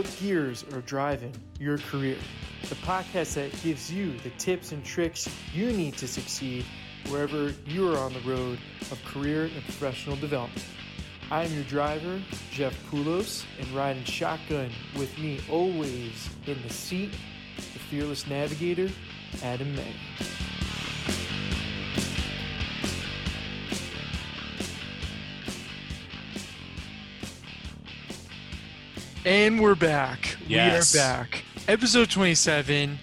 What gears are driving your career? The podcast that gives you the tips and tricks you need to succeed wherever you are on the road of career and professional development. I am your driver, Jeff Poulos, and riding shotgun with me always in the seat, the fearless navigator, Adam May. And we're back. Yes. We are back. Episode 27.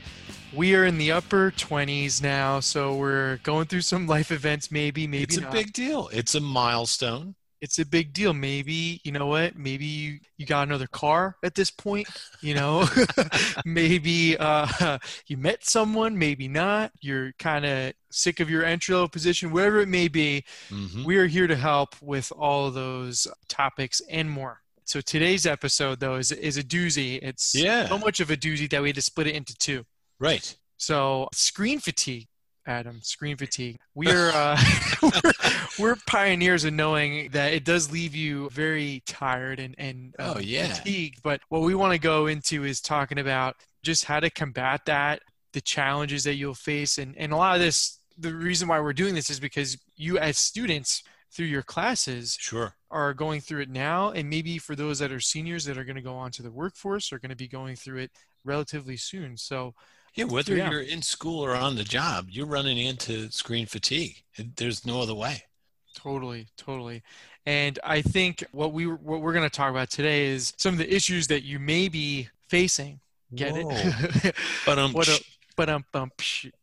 We are in the upper 20s now, so we're going through some life events, maybe, maybe it's a not. big deal. It's a milestone. it's a big deal. Maybe, you know what? Maybe you, you got another car at this point, you know? maybe uh, you met someone, maybe not. You're kind of sick of your entry level position, whatever it may be. Mhm. We are here to help with all of those topics and more. So today's episode, though, is, is a doozy. It's Yeah. so much of a doozy that we had to split it into two. Right. So screen fatigue, Adam, screen fatigue. We're uh, we're, we're pioneers in knowing that it does leave you very tired and and uh, Oh, yeah. fatigued. But what we want to go into is talking about just how to combat that, the challenges that you'll face, and and a lot of this. The reason why we're doing this is because you, as students, through your classes, Sure. Are going through it now and maybe for those that are seniors that are going to go on to the workforce are going to be going through it relatively soon so Yeah, whether Yeah. you're in school or on the job, you're running into screen fatigue. There's no other way. totally totally and i think what we what we're going to talk about today is some of the issues that you may be facing get it But um, what a, but um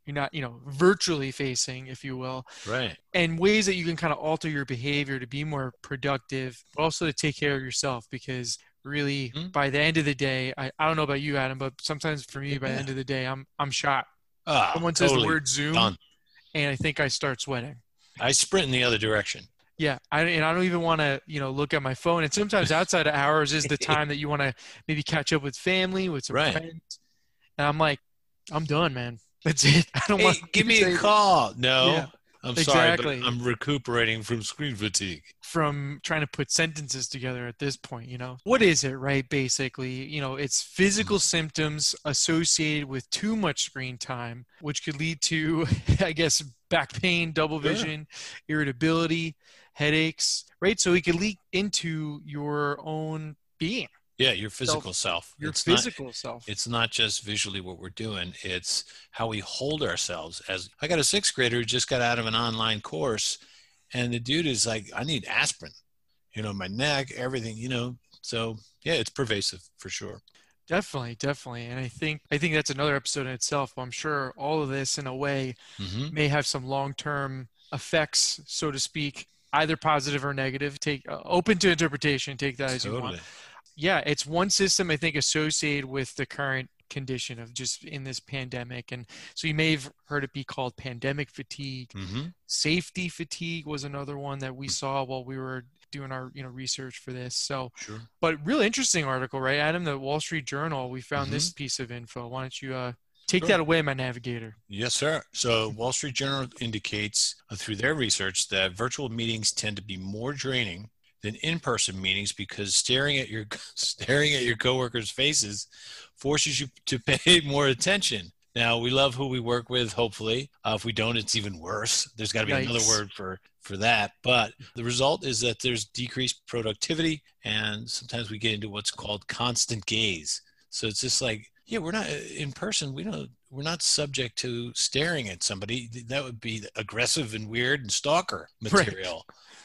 you're not you know virtually facing if you will right. and ways that you can kind of alter your behavior to be more productive, but also to take care of yourself because really Mhm. by the end of the day, I, I don't know about you, Adam, but sometimes for me by the end of the day, I'm I'm shot. Ah, Someone says the word Zoom done. and I think I start sweating. I sprint in the other direction. Yeah, I, and I don't even want to, you know, look at my phone. And sometimes outside of hours is the time that you want to maybe catch up with family, with some Right. friends. And I'm like, I'm done, man. That's it. I don't Hey, want give me a call. No, Yeah, I'm sorry, exactly. but I'm recuperating from screen fatigue. from trying to put sentences together at this point you know what is it right basically you know it's physical mm. symptoms associated with too much screen time which could lead to i guess back pain double Sure. vision irritability headaches right so it could leak into your own being Yeah, your physical self. your It's not- physical self it's not just visually what we're doing it's how we hold ourselves as i got a sixth grader who just got out of an online course and the dude is like i need aspirin you know my neck everything you know so yeah it's pervasive for sure definitely definitely and i think i think that's another episode in itself i'm sure all of this in a way hmm may have some long-term effects, so to speak, either positive or negative. Take uh, open to interpretation. Take that as you want. Yeah, it's one system I think associated with the current condition of just in this pandemic, and so you may have heard it be called pandemic fatigue. hmm Safety fatigue was another one that we saw while we were doing our you know research for this. So, sure but real interesting article, right, Adam? The Wall Street Journal. We found this Mm-hmm. piece of info. Why don't you uh, take Sure. that away, my navigator? yes sir so wall street journal indicates uh, through their research that virtual meetings tend to be more draining than in-person meetings because staring at your staring at your coworkers faces forces you to pay more attention. Now we love who we work with hopefully. Uh, if we don't it's even worse. There's got to be another word for for that. But the result is that there's decreased productivity and sometimes we get into what's called constant gaze. So it's just like yeah we're not uh, in person we don't we're not subject to staring at somebody. That would be aggressive and weird and stalker Right.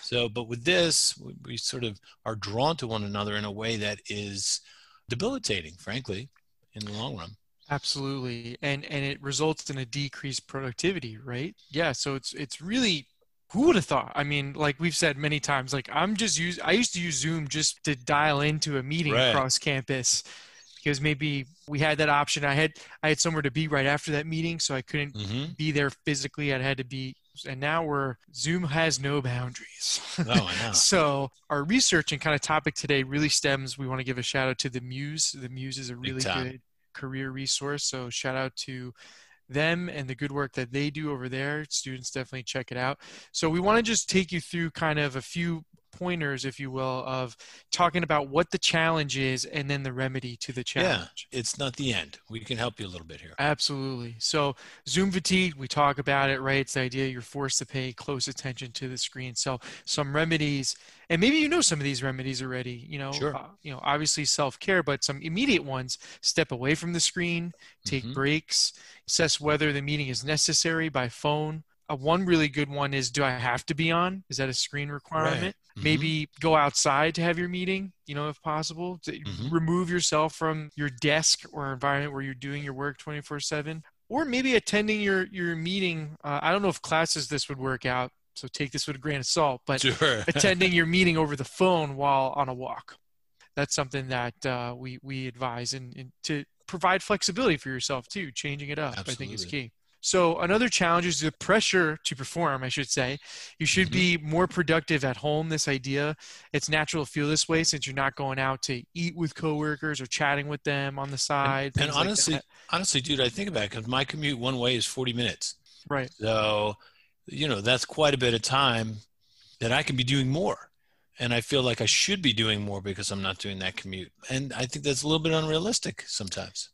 So but with this we, we sort of are drawn to one another in a way that is debilitating frankly in the long run Absolutely. And and it results in a decreased productivity, right? Yeah, so it's it's really who would have thought? I mean, like we've said many times, like I'm just use I used to use Zoom just to dial into a meeting Right. across campus because maybe we had that option. I had I had somewhere to be right after that meeting, so I couldn't mm-hmm. be there physically. I had to be and now we're Zoom has no boundaries. oh i know So our research and kind of topic today really stems. We want to give a shout out to the Muse. The Muse is a really good career resource. So shout out to them and the good work that they do over there. Students definitely check it out. So we want to just take you through kind of a few pointers, if you will, of talking about what the challenge is and then the remedy to the challenge. Yeah, it's not the end. We can help you a little bit here. Absolutely. So, Zoom fatigue, we talk about it, right? It's the idea you're forced to pay close attention to the screen. So, some remedies, and maybe you know some of these remedies already. You know, sure. uh, you know, obviously self care, but some immediate ones: step away from the screen, take Mhm. breaks, assess whether the meeting is necessary by phone. Uh, one really good one is: Do I have to be on? Is that a screen requirement? Mhm. maybe go outside to have your meeting you know if possible to Mhm. remove yourself from your desk or environment where you're doing your work 24 7 or maybe attending your your meeting uh, i don't know if classes this would work out so take this with a grain of salt but Sure. attending your meeting over the phone while on a walk that's something that uh, we we advise and, and to provide flexibility for yourself too changing it up i think is key so another challenge is the pressure to perform i should say you should Mhm. be more productive at home this idea it's natural to feel this way since you're not going out to eat with coworkers or chatting with them on the side and like honestly, that. honestly, dude, I think about it because my commute one way is 40 minutes. right So, you know, that's quite a bit of time that I can be doing more. And I feel like I should be doing more because I'm not doing that commute. And I think that's a little bit unrealistic sometimes.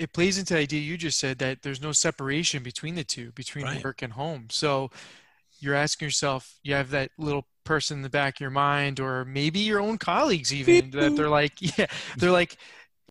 It plays into the idea you just said that there's no separation between the two between Right. work and home. So you're asking yourself you have that little person in the back of your mind or maybe your own colleagues even that they're like yeah they're like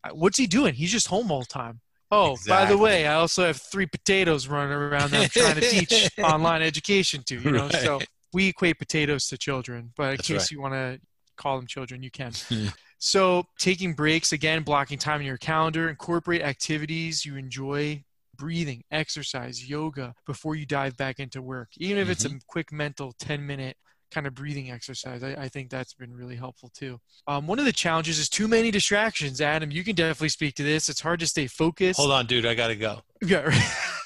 uh, what's he doing? He's just home all the time. Oh by the way i also have three potatoes running around that i'm trying to teach online education to you know? So we equate potatoes to children but in That's case right. you want to call them children you can so taking breaks again, blocking time in your calendar, incorporate activities you enjoy, breathing, exercise, yoga before you dive back into work. Even if it's a quick mental 10 minute kind of breathing exercise, I, I think that's been really helpful too. Um, one of the challenges is too many distractions. Adam, you can definitely speak to this. It's hard to stay focused. Hold on, dude. I got to go. Yeah.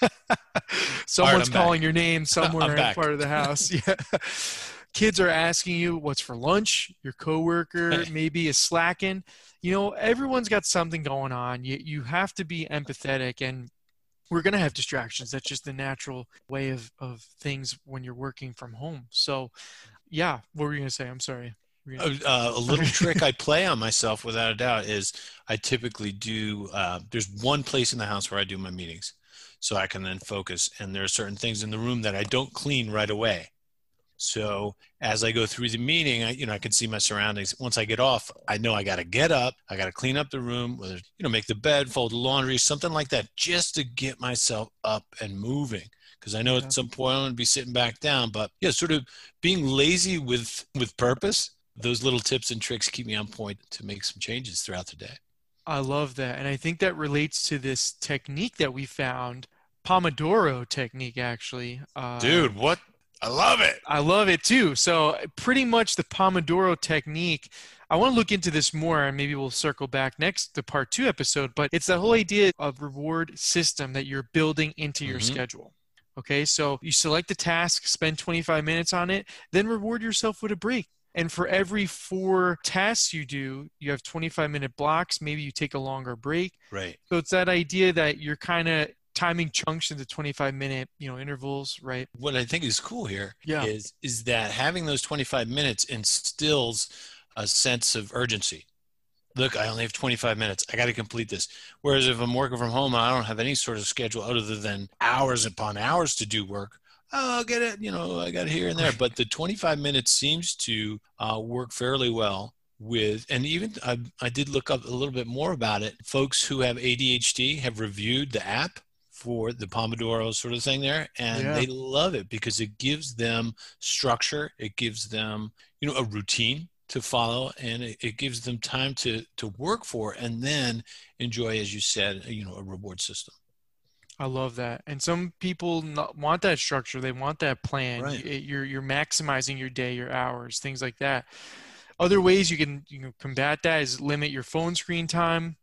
right. Someone's back. calling your name somewhere in part of the house. Yeah. Kids are asking you what's for lunch. Your coworker maybe is slacking. You know, everyone's got something going on. You you have to be empathetic and we're going to have distractions. That's just the natural way of, of things when you're working from home. So, yeah, what were you going to say? I'm sorry. Gonna- Uh, a little trick I play on myself, without a doubt, is I typically do. Uh, there's one place in the house where I do my meetings, so I can then focus. And there are certain things in the room that I don't clean right away. So as I go through the meeting, I, you know, I can see my surroundings. Once I get off, I know I got to get up. I got to clean up the room, whether you know, make the bed, fold the laundry, something like that, just to get myself up and moving. Because I know at some point I'm going to be sitting back down. But yeah, sort of being lazy with with purpose. Those little tips and tricks keep me on point to make some changes throughout the day. I love that. And I think that relates to this technique that we found, Pomodoro technique, actually. Uh, Dude, what? I love it. I love it too. So, pretty much the Pomodoro technique. I want to look into this more and maybe we'll circle back next to part two episode, but it's the whole idea of reward system that you're building into your Mhm. schedule. Okay, so you select the task, spend 25 minutes on it, then reward yourself with a break. And for every four tasks you do, you have 25 minute blocks. Maybe you take a longer break. Right. So it's that idea that you're kind of timing chunks into 25 minute, you know, intervals, right? What I think is cool here is Yeah. is that having those 25 minutes instills a sense of urgency. Look, I only have 25 minutes. I got to complete this. Whereas if I'm working from home, I don't have any sort of schedule other than hours upon hours to do work. Oh, I'll get it. You know, I got it here and there. But the 25 minutes seems to uh, work fairly well with, and even I, I did look up a little bit more about it. Folks who have ADHD have reviewed the app for the Pomodoro sort of thing there, and Yeah. they love it because it gives them structure. It gives them, you know, a routine to follow, and it, it gives them time to to work for, and then enjoy, as you said, you know, a reward system. I love that. And some people not, want that structure. They want that plan. Right. You- You're you're maximizing your day, your hours, things like that. Other ways you can you can combat that is limit your phone screen time.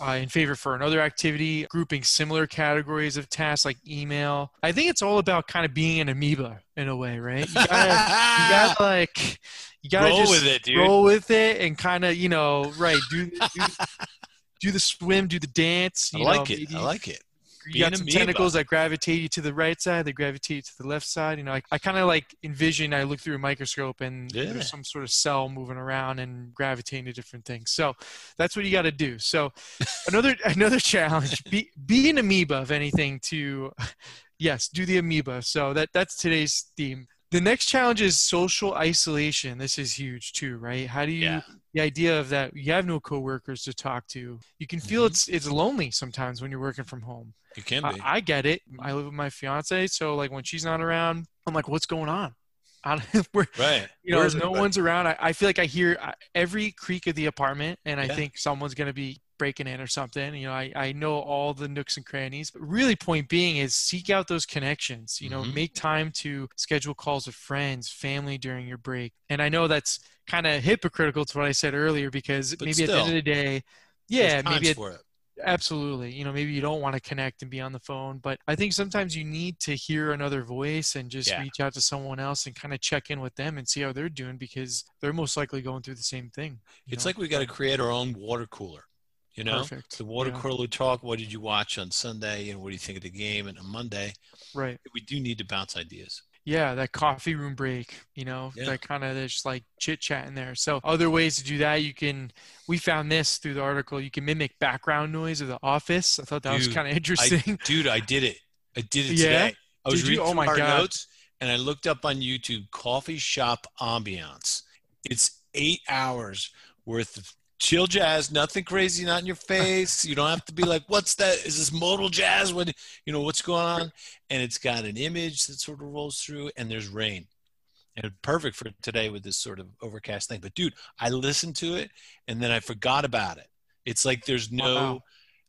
Uh, in favor for another activity, grouping similar categories of tasks like email. I think it's all about kind of being an amoeba in a way, right? You gotta, you gotta like, you gotta Roll just with it, dude. roll with it and kind of, you know, right, do, do, do the swim, do the dance. I like know, it. maybe- I like it. You got some amoeba. tentacles that gravitate you to the right side, they gravitate you to the left side. You know, I, I kind of like envision. I look through a microscope and Yeah. there's some sort of cell moving around and gravitating to different things. So that's what you got to do. So another another challenge: be be an amoeba of anything. To yes, do the amoeba. So that that's today's theme. The next challenge is social isolation. This is huge too, right? How do you Yeah. the idea of that you have no coworkers to talk to. You can feel Mhm. it's it's lonely sometimes when you're working from home. It can I, be. I get it. I live with my fiance, so like when she's not around, I'm like, what's going on? I don't, we're, right. you know, Where's no everybody? one's around. I, I feel like I hear every creak of the apartment, and I Yeah. think someone's gonna be breaking in or something. You know, I, I know all the nooks and crannies. But really, point being is seek out those connections. You know, Mhm. make time to schedule calls with friends, family during your break. And I know that's kind of hypocritical to what I said earlier because But maybe at the end of the day, yeah, maybe times at, for it. absolutely you know maybe you don't want to connect and be on the phone but i think sometimes you need to hear another voice and just Yeah. reach out to someone else and kind of check in with them and see how they're doing because they're most likely going through the same thing It's know? like we got to create our own water cooler. You know, perfect the water yeah, cooler talk. What did you watch on Sunday, and what do you think of the game? And on Monday, right we do need to bounce ideas. yeah that coffee room break you know Yeah. that kind of just like chit chat in there so other ways to do that you can we found this through the article you can mimic background noise of the office i thought that was kind of interesting Dude, I did it. I did it Yeah? today. I was Did you? Oh my our God. notes, and I looked up on YouTube coffee shop ambiance. It's eight hours worth of chill jazz, nothing crazy, not in your face. You don't have to be like, "What's that? Is this modal jazz? What you know? What's going on?" And it's got an image that sort of rolls through, and there's rain. And perfect for today with this sort of overcast thing. But dude, I listened to it and then I forgot about it. It's like there's no Wow.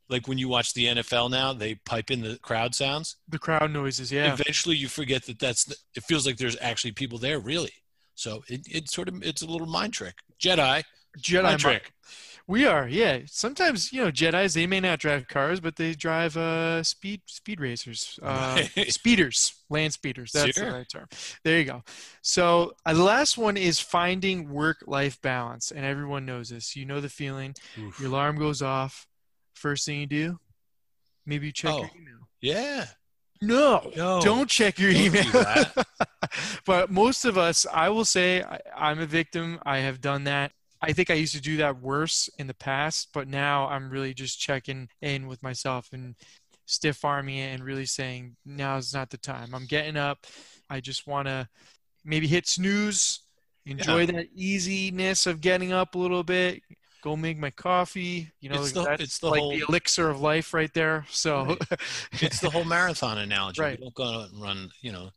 like when you watch the NFL now, they pipe in the crowd sounds. the crowd noises yeah Eventually, you forget that that's. The, it feels like there's actually people there, really. So it, it sort of it's a little mind trick. Jedi Jedi trick. We are, yeah. Sometimes you know Jedi's they may not drive cars, but they drive uh speed speed racers, uh, Right. speeders, land speeders. That's Sure. the right term. There you go. So uh, the last one is finding work life balance, and everyone knows this. You know the feeling. Oof. Your alarm goes off. First thing you do, maybe you check Oh. your email. Yeah. No, No. don't check your Don't email. but most of us, I will say, I, I'm a victim. I have done that. I think I used to do that worse in the past, but now I'm really just checking in with myself and stiff arming it and really saying now's not the time. I'm getting up. I just want to maybe hit snooze, enjoy that easiness of getting up a little bit, go make my coffee. You know, It's the- that's it's the like whole- the elixir of life right there. So, It's the whole marathon analogy. Right. We don't go out and run, you know,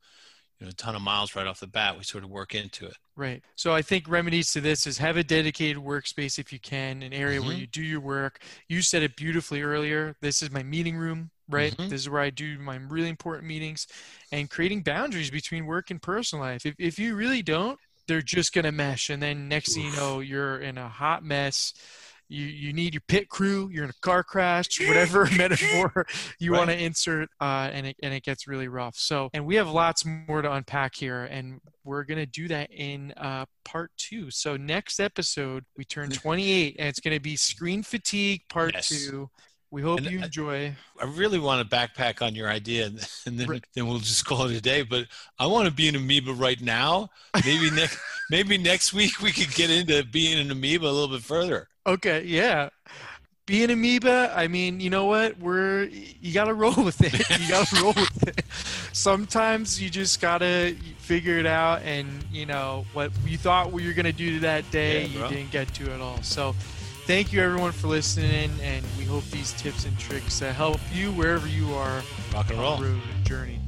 a ton of miles right off the bat. We sort of work into it. Right. So I think remedies to this is have a dedicated workspace if you can, an area where Mhm. you do your work. You said it beautifully earlier. This is my meeting room, right? Mhm. This is where I do my really important meetings and creating boundaries between work and personal life. If, if you really don't, they're just going to mesh. And then next thing you know, you're in a hot mess. You, you need your pit crew. You're in a car crash, whatever metaphor you Right. want to insert, uh, and it and it gets really rough. So, and we have lots more to unpack here, and we're gonna do that in uh, part two. So next episode, we turn 28, and it's gonna be screen fatigue part Yes. two. We hope And you enjoy. I really want to backpack on your idea, and, and then Right. then we'll just call it a day. But I want to be an amoeba right now. Maybe next maybe next week we could get into being an amoeba a little bit further. Okay, yeah. Being amoeba. I mean, you know what? We're you gotta roll with it. You gotta roll with it. Sometimes you just gotta figure it out, and you know what you thought you were gonna do that day, Yeah, you didn't get to at all. So, thank you everyone for listening, and we hope these tips and tricks uh, help you wherever you are Rock and roll. road journey.